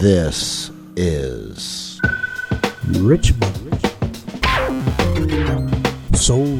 This is Richmond. Soul.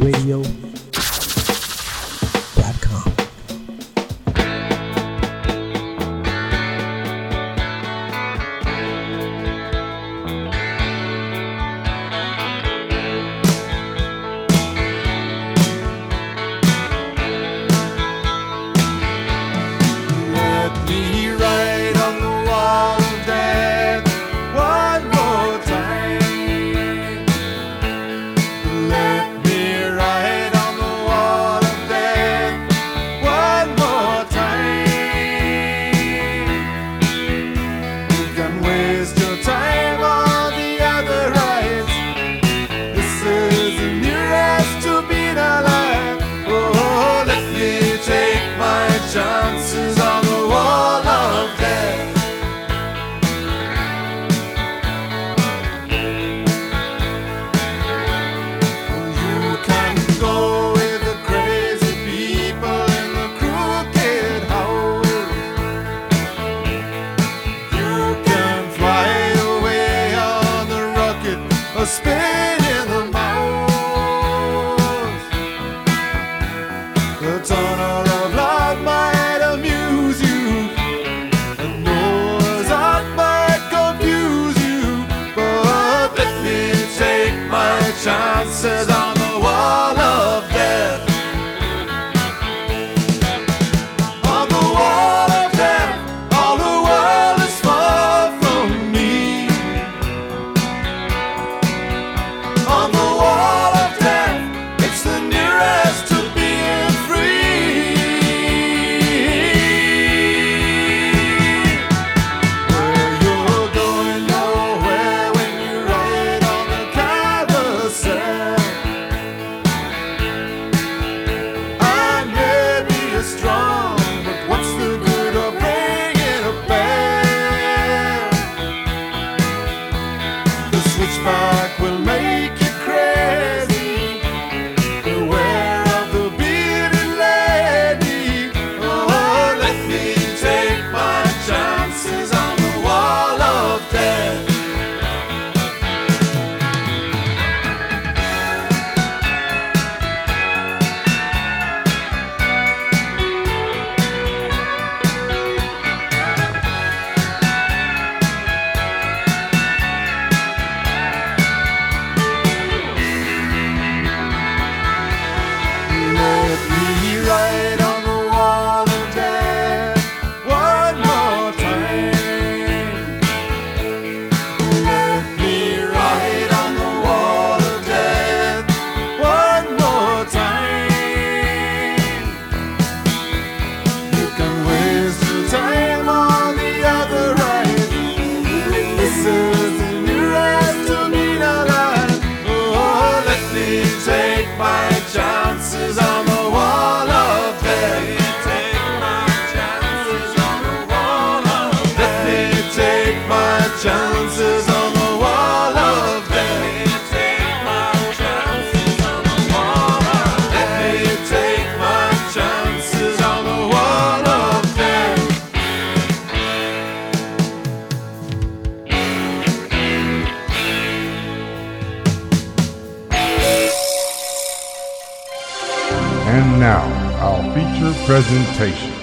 presentation.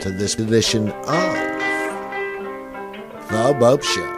to this edition of The Bopst Show.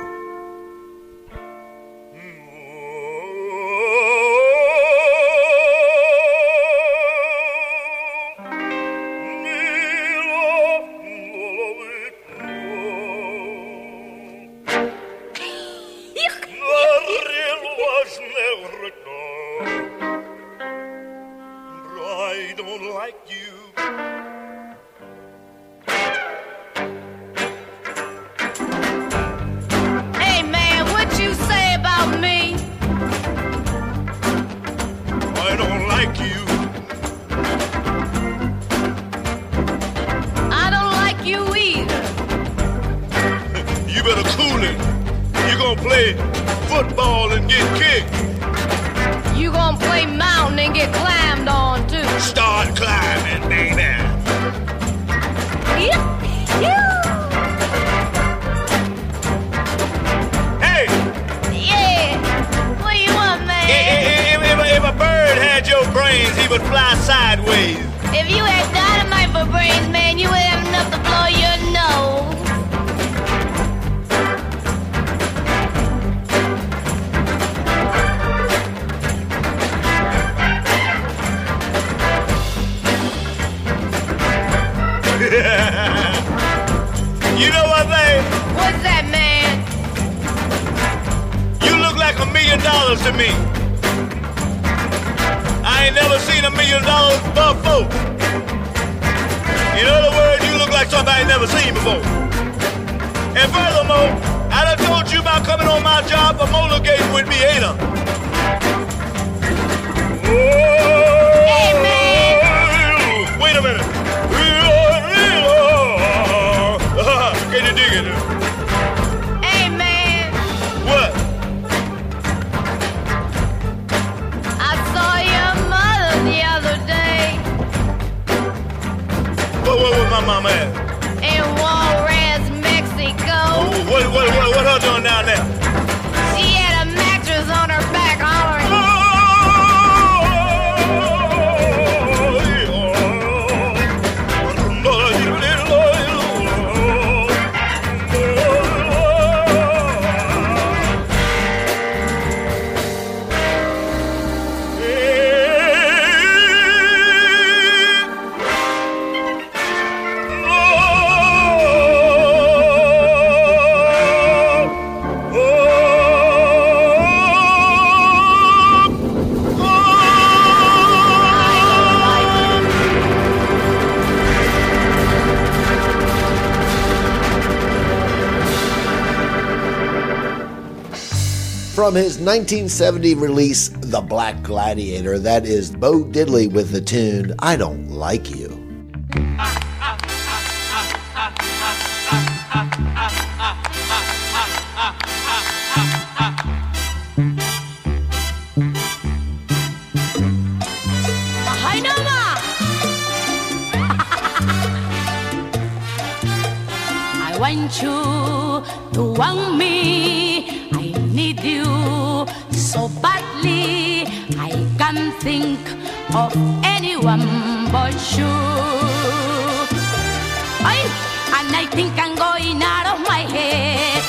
from his 1970 release, The Black Gladiator. That is Bo Diddley with the tune, I Don't Like You. think of anyone but you. Oy! And I think I'm going out of my head.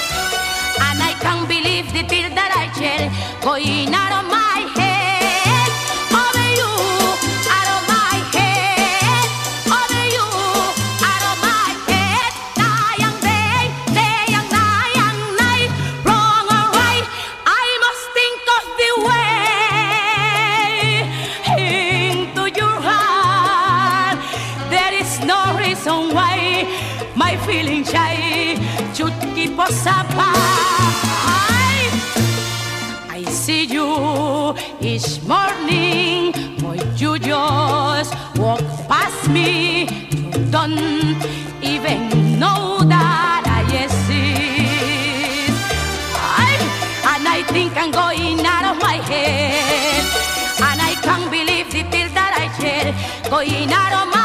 And I can't believe the things that I share going گوینا رو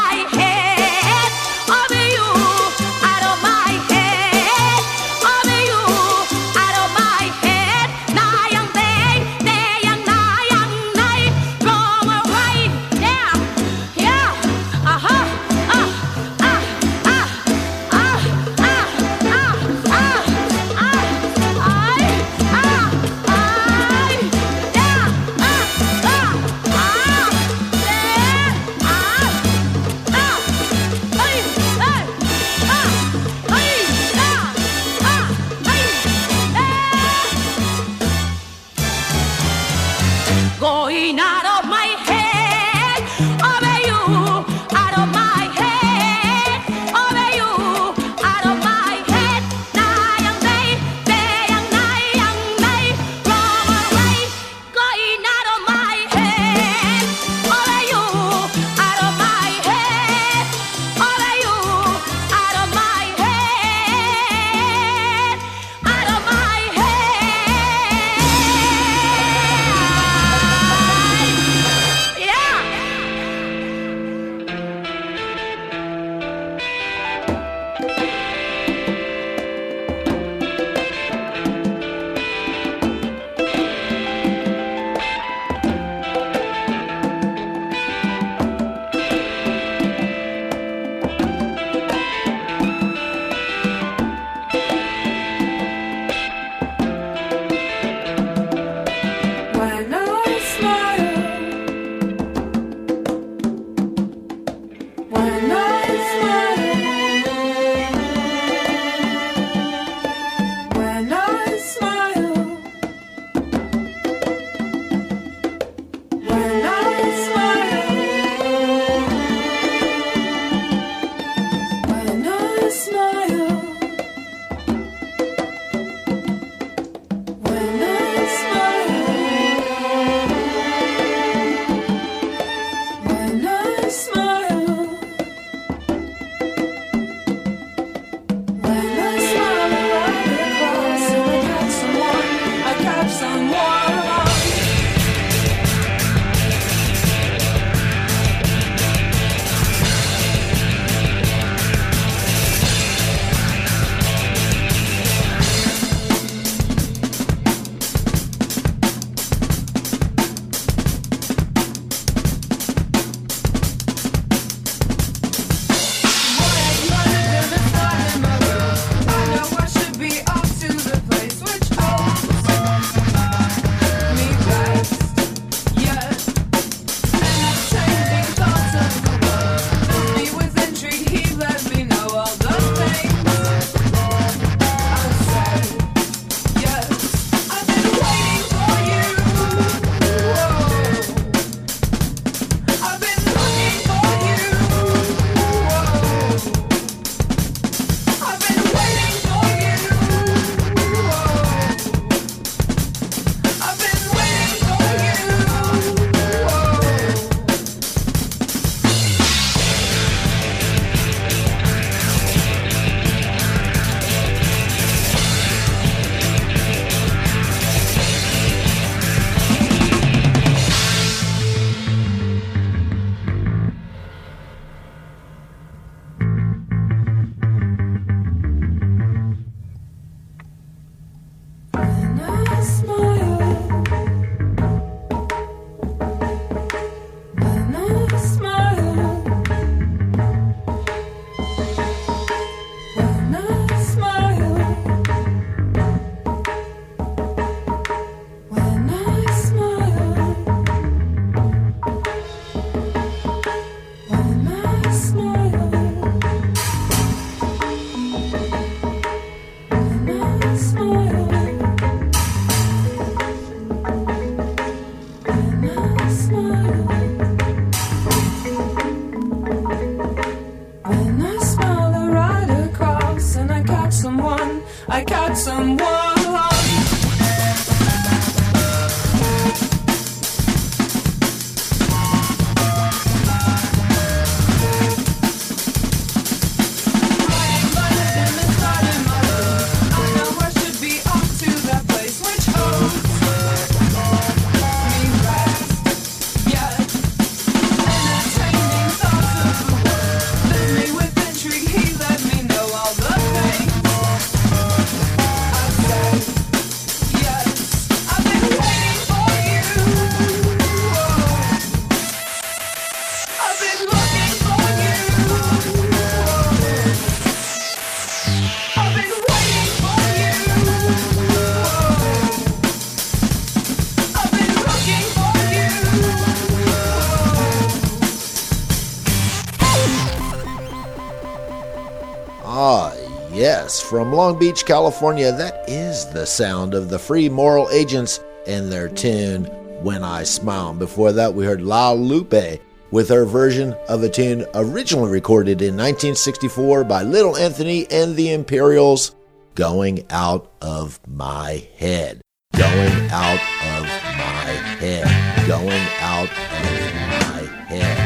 Ah, yes, from Long Beach, California, that is the sound of the Free Moral Agents and their tune When I Smile. Before that, we heard La Lupe with her version of a tune originally recorded in 1964 by Little Anthony and the Imperials, Going Out of My Head. Going out of my head. Going out of my head.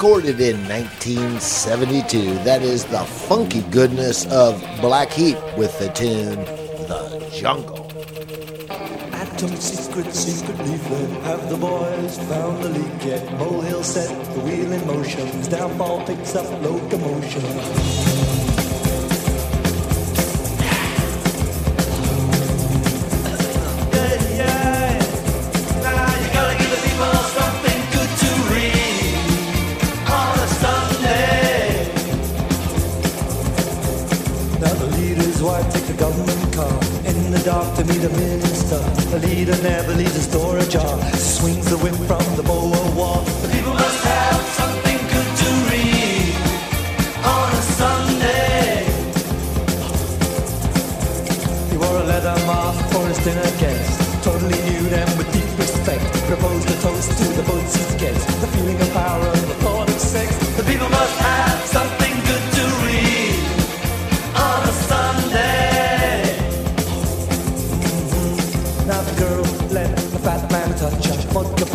Recorded in 1972. That is the funky goodness of Black Heat with the tune The Jungle. Atom secret, secret leaflet. Have the boys found the leak yet? Molehill set the wheel in motion. Downfall picks up locomotion. Dark to meet a minister. The leader never leaves his door ajar. Swings the whip from the Boer wall. The people must have something good to read on a Sunday. He wore a leather mask for his dinner guest. Totally knew them with deep respect. Proposed a toast to the boats he's. The feeling of power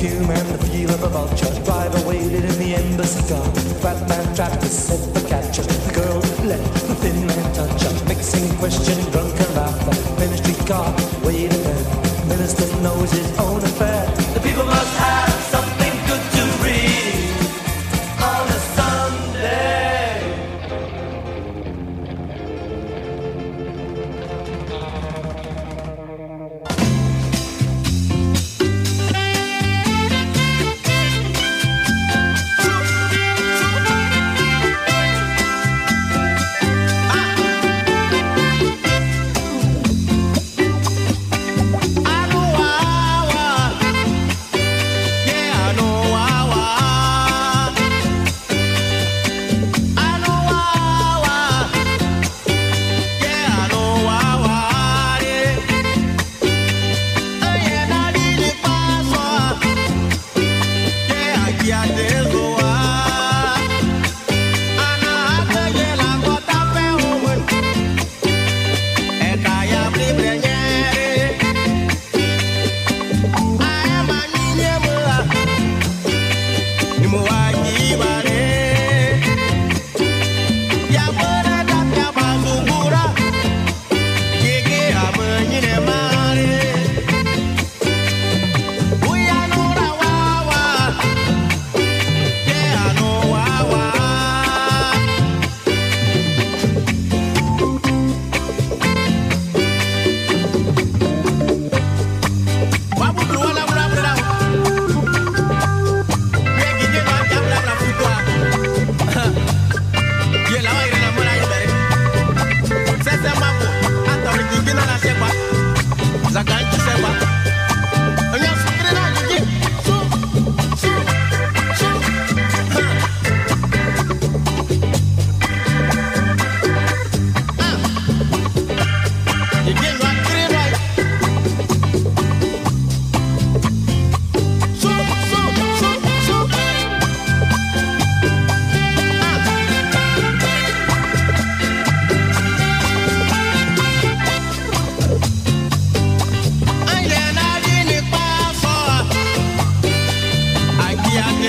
Fume and the feel of a vulture. Driver waited in the embassy car. Fat man trapped to set the catcher. The girl let the thin man touch her. Mixing question, drunken laughter. Ministry car waiting there. Minister knows his own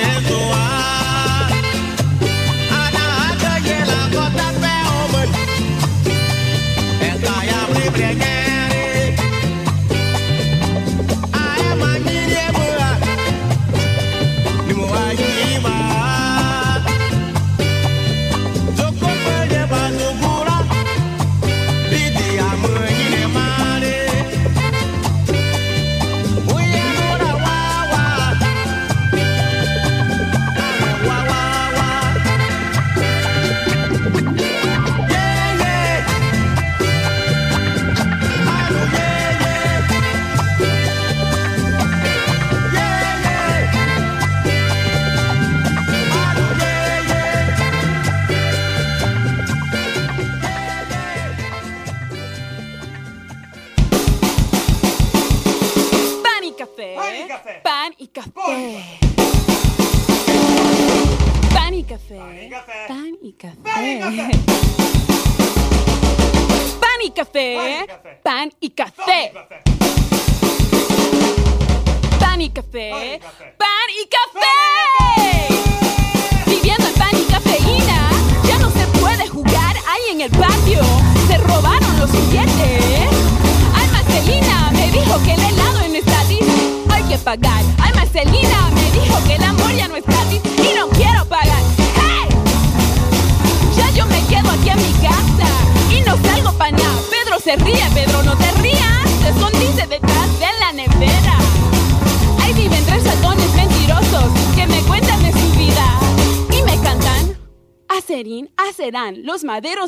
Pan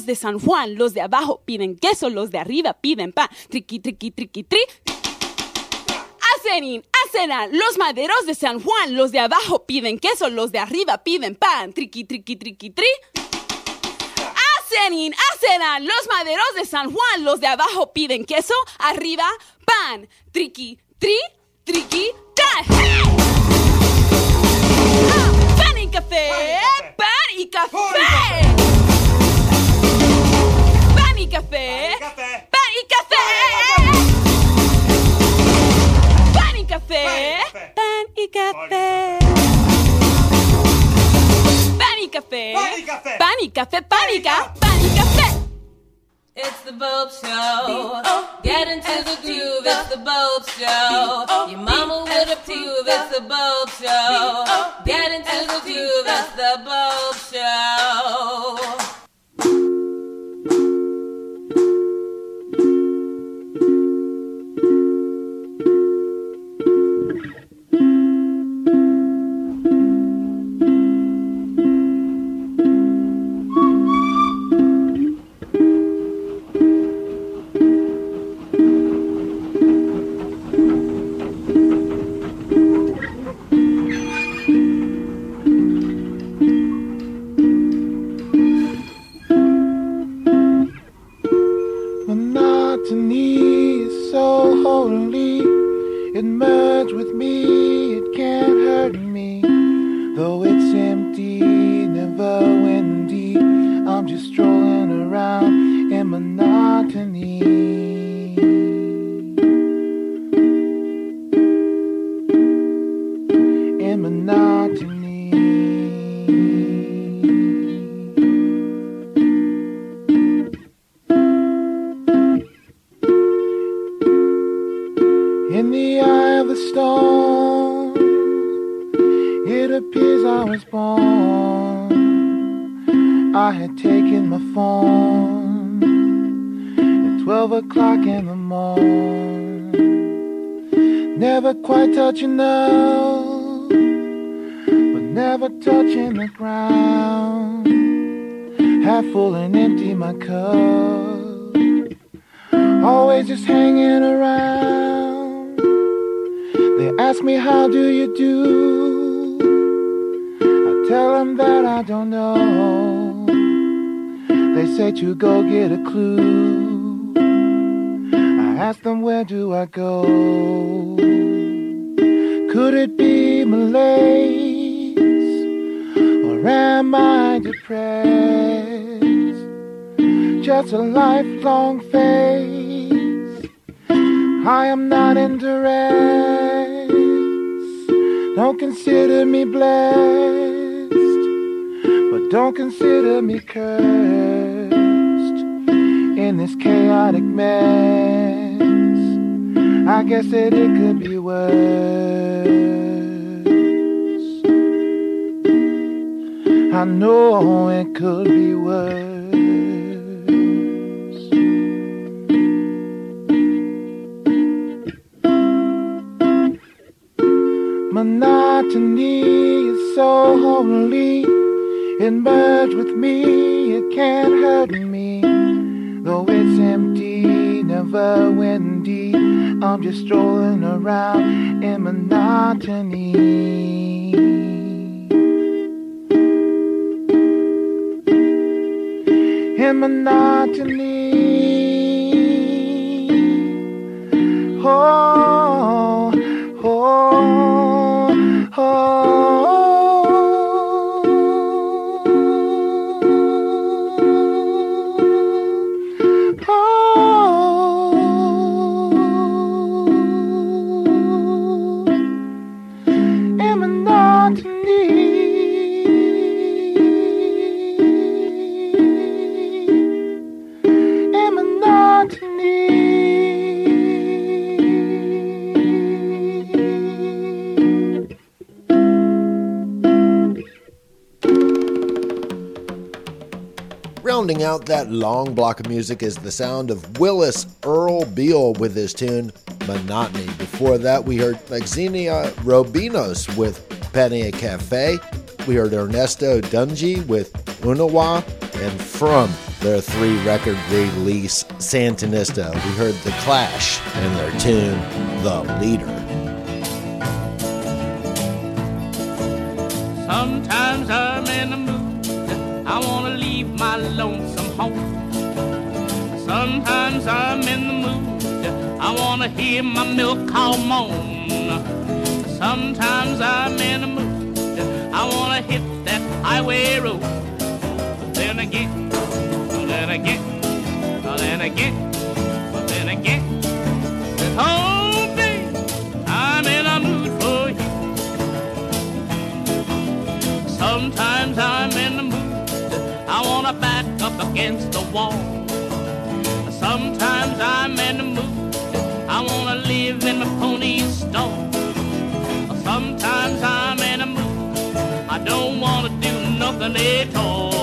de San Juan, los de abajo piden queso, los de arriba piden pan. Triqui, triqui, triqui, tri. Acerín, acerán, los maderos de San Juan, los de abajo piden queso, los de arriba piden pan. Triqui, triqui, triqui, tri. Acerín, acerán, los maderos de San Juan, los de abajo piden queso, arriba pan. Triqui, tri, triqui, tra. Pan y café, pan y café. Pan y café, pan y café. Pan y café, pan y café. Pan y café, pan y café, pan y café, pan y café. It's the Bopst Show. Get into the groove, it's the Bopst Show. Your mama would approve, it's the Bopst Show. Get into the groove, it's the Bopst Show. Monotony. In the eye of the storm, it appears I was born. I had taken my form at 12 o'clock in the morn. Never quite touching enough, Merged with me, it can't hurt me. Though it's empty, never windy. I'm just strolling around in monotony. In monotony. Oh, out that long block of music is the sound of Willis Earl Beal with his tune Monotony. Before that, we heard Xenia Rubinos with Pan y Café. We heard Ernesto Djédjé with Unawa. And from their three record release, Sandinista, we heard The Clash and their tune The Leader. Sometimes I'm in the mood, I wanna leave my lonesome. Sometimes I'm in the mood, I wanna hear my milk cow moan. Sometimes I'm in the mood, I wanna hit that highway road. But then again, then again, then again, then again, this whole day I'm in a mood for you. Sometimes I'm in the mood, I wanna back up against the wall. Sometimes I'm in the mood, I wanna live in a pony's stall. Sometimes I'm in a mood, I don't wanna do nothing at all.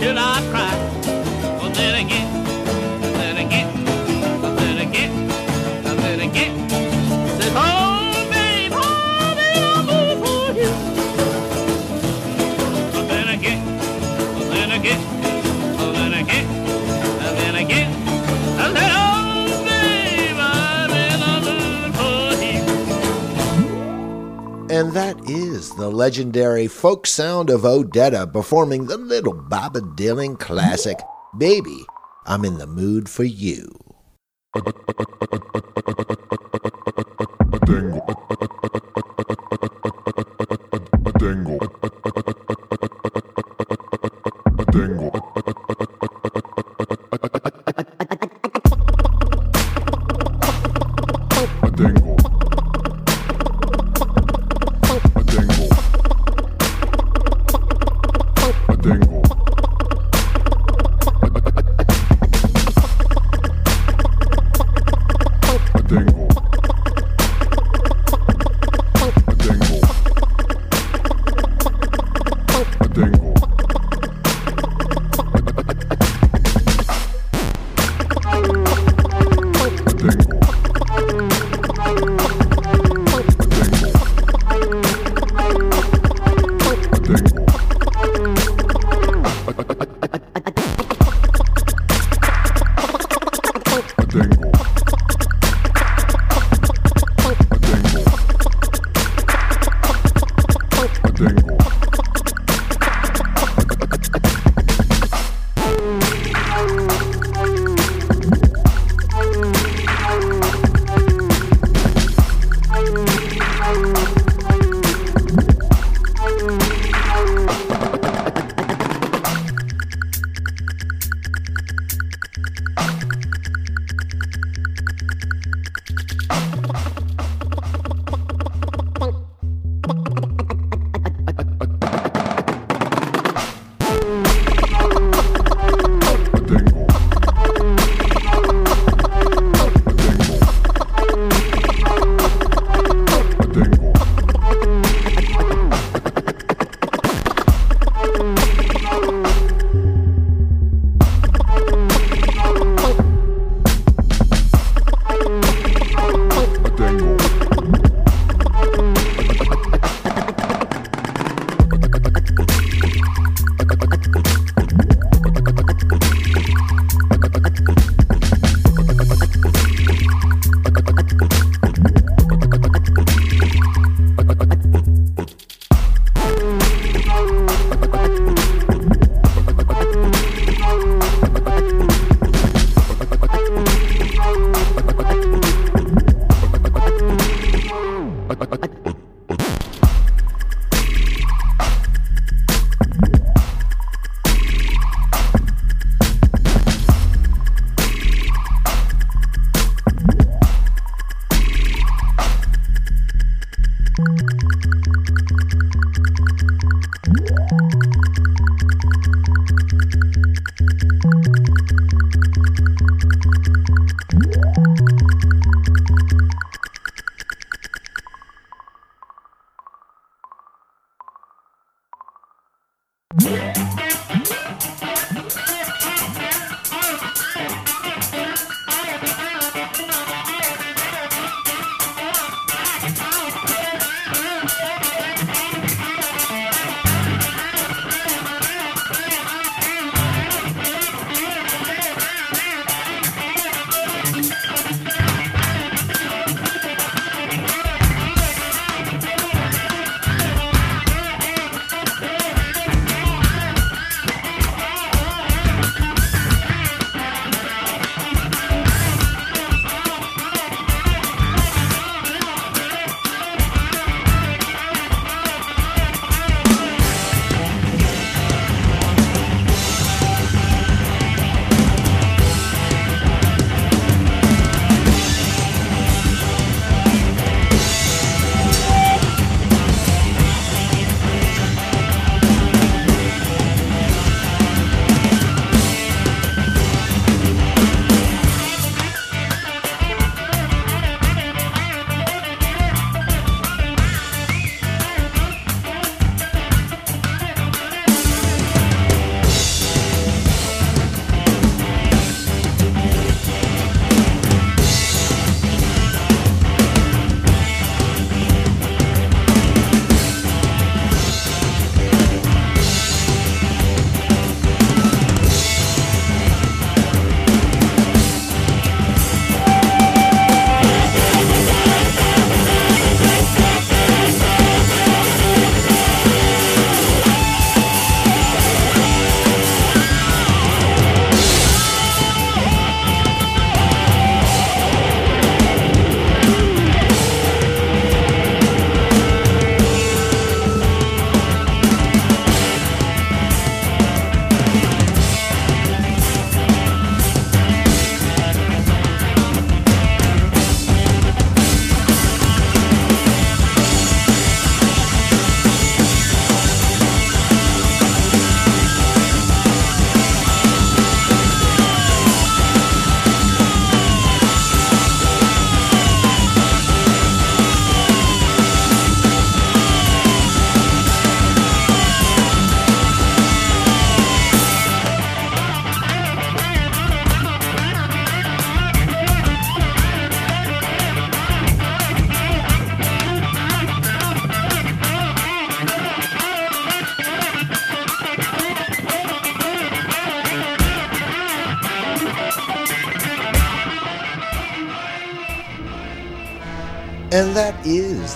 Until I And that is the legendary folk sound of Odetta performing the little Bob Dylan classic, Baby, I'm in the Mood for You. And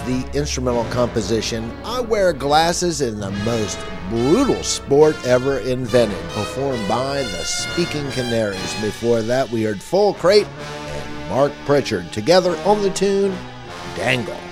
the instrumental composition I Wear Glasses in the Most Brutal Sport Ever Invented, performed by the Speaking Canaries. Before that, we heard Full Crate and Mark Pritchard together on the tune Dangle.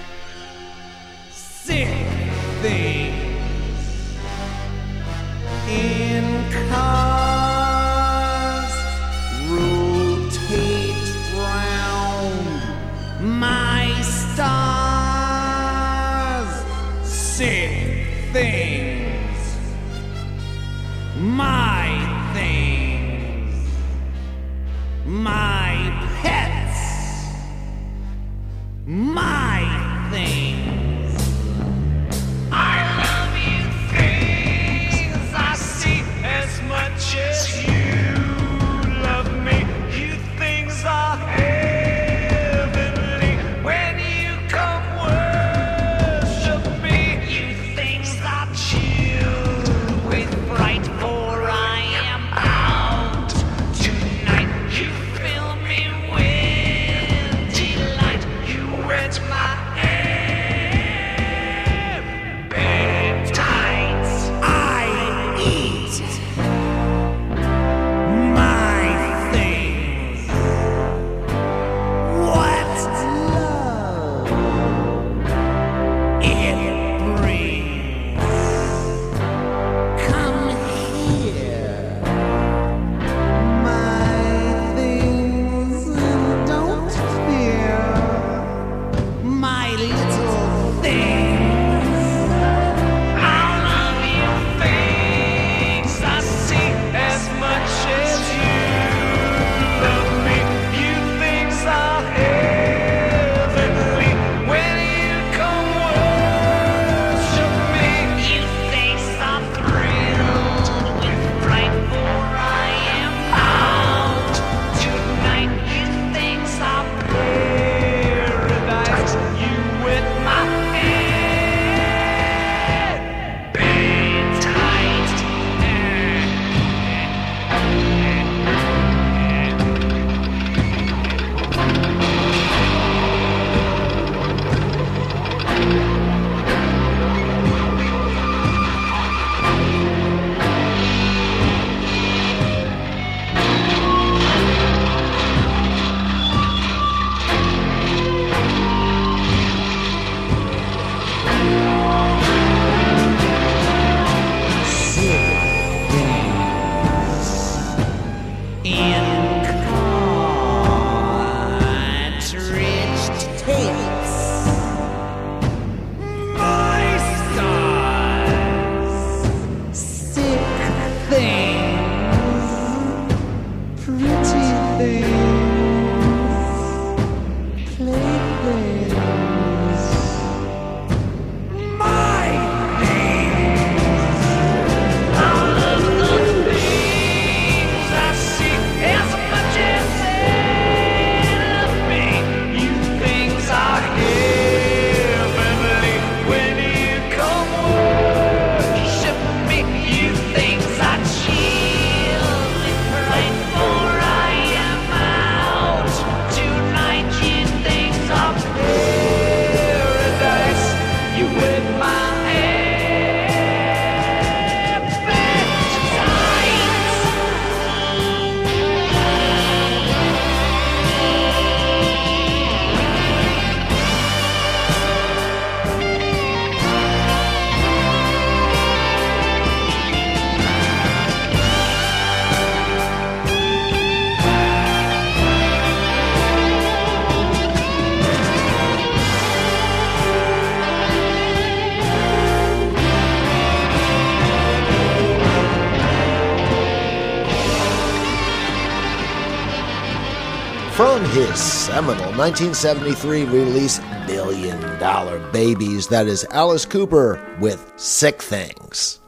Seminal 1973 release Billion Dollar Babies, that is Alice Cooper with Sick Things.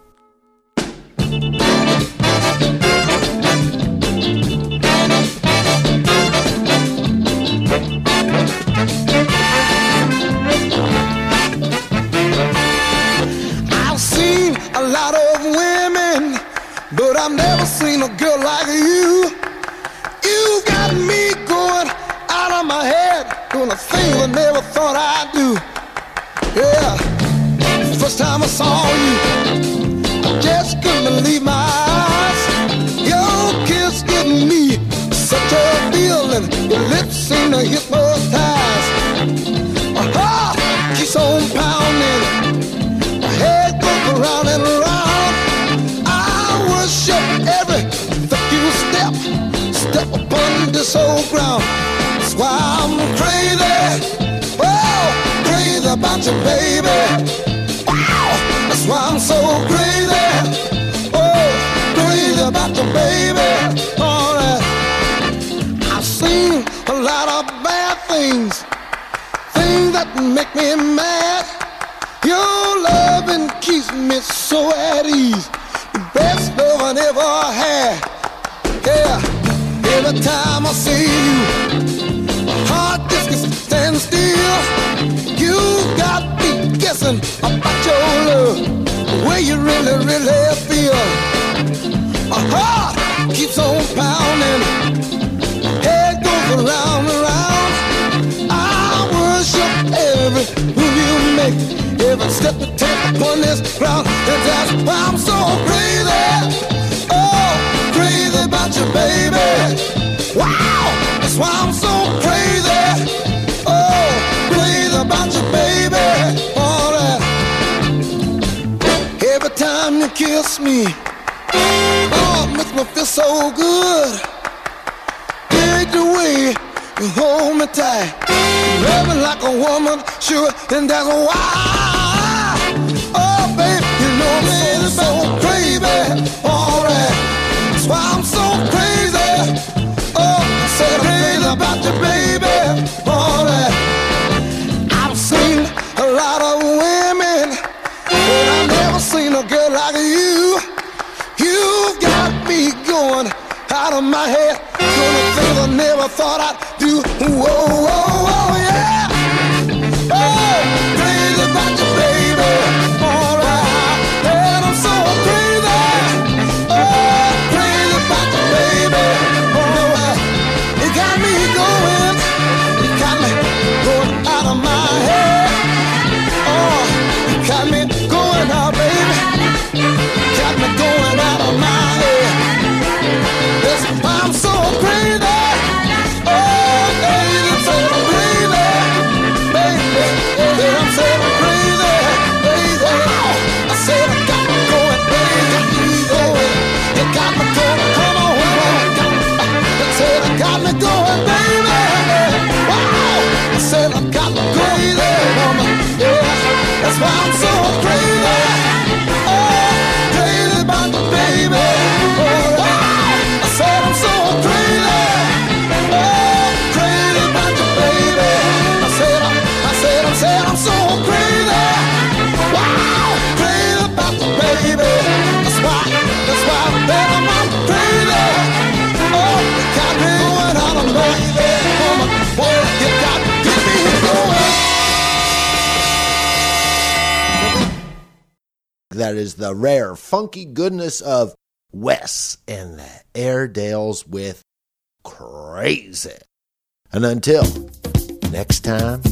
I've seen a lot of women, but I've never seen a girl like you. You a thing I never thought I'd do. Yeah, first time I saw you, I just couldn't believe my eyes. Your kiss giving me such a feeling, your lips seem to hypnotize. My heart keeps on pounding My head goes around and around. I worship every you step, step upon this old ground. That's why I'm crazy, oh, crazy about you, baby. That's why I'm so crazy, oh, crazy about you, baby. I've seen a lot of bad things, things that make me mad. Your loving keeps me so at ease. The best love I ever had. Yeah, every time I see you, stand still. You got me guessing about your love, the way you really, really feel. My heart keeps on pounding, head goes around and around. I worship every move you make. Every step you take upon this ground, and that's why I'm so crazy. Oh, crazy about you, baby. Wow, that's why I'm so kiss me, oh, it makes me feel so good. Dig the way you hold me tight. Love me like a woman, sure, and that's why. Oh, baby, you know me it's so crazy. Alright, that's why I'm so crazy. Oh, I'm crazy about you, baby. Out of my head, doing things I never thought I'd do. Whoa, whoa, whoa, that is the rare, funky goodness of Wess and the Airedales with Crazy. And until next time,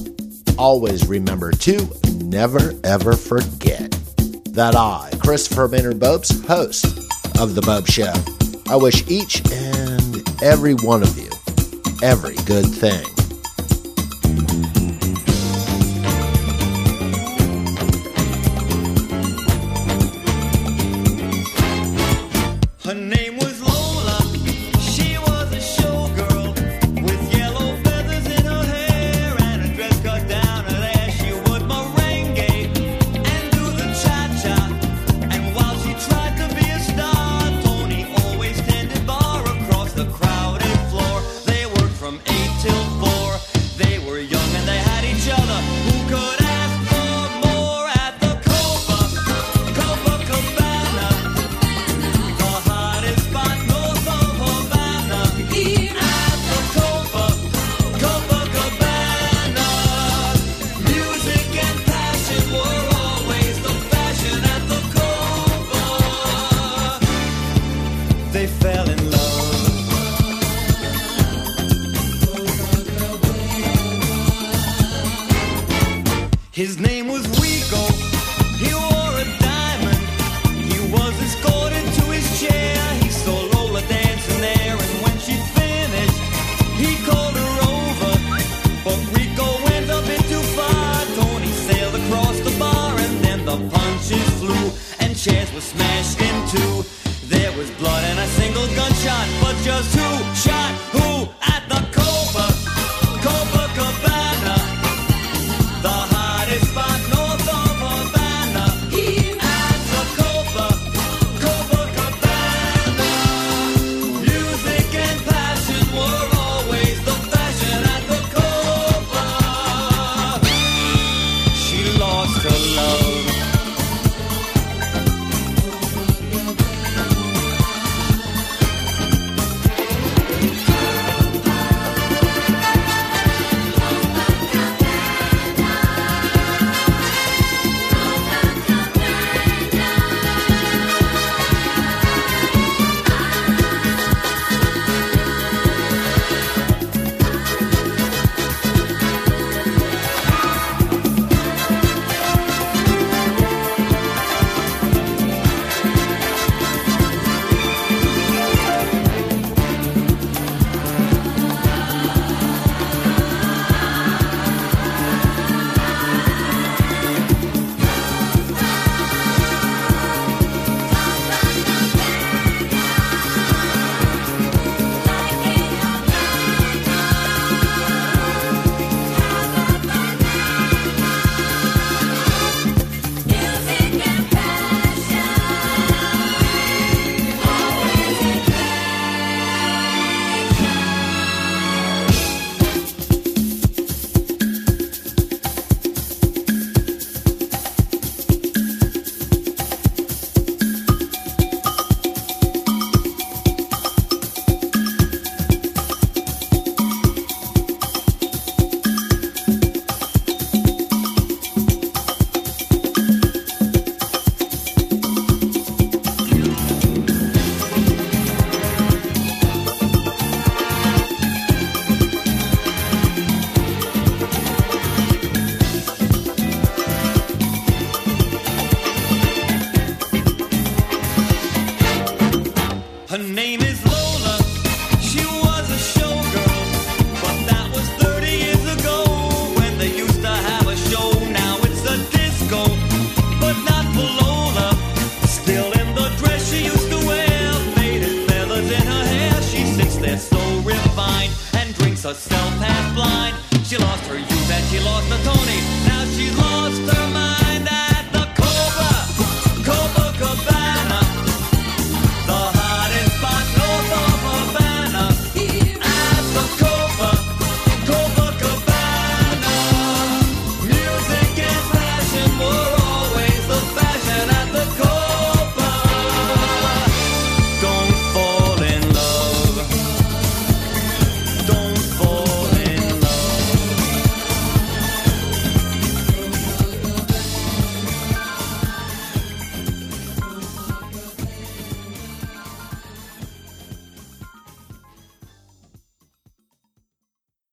always remember to never ever forget that I, Christopher Maynard Bopst, host of The Bopst Show, I wish each and every one of you every good thing. His name was Rico. He wore a diamond. He was escorted to his chair. He saw Lola dancing there, and when she finished, he called her over. But Rico went a bit too far. Tony sailed across the bar, and then the punches flew, and chairs were smashed in two. There was blood and a single gunshot, but just who shot who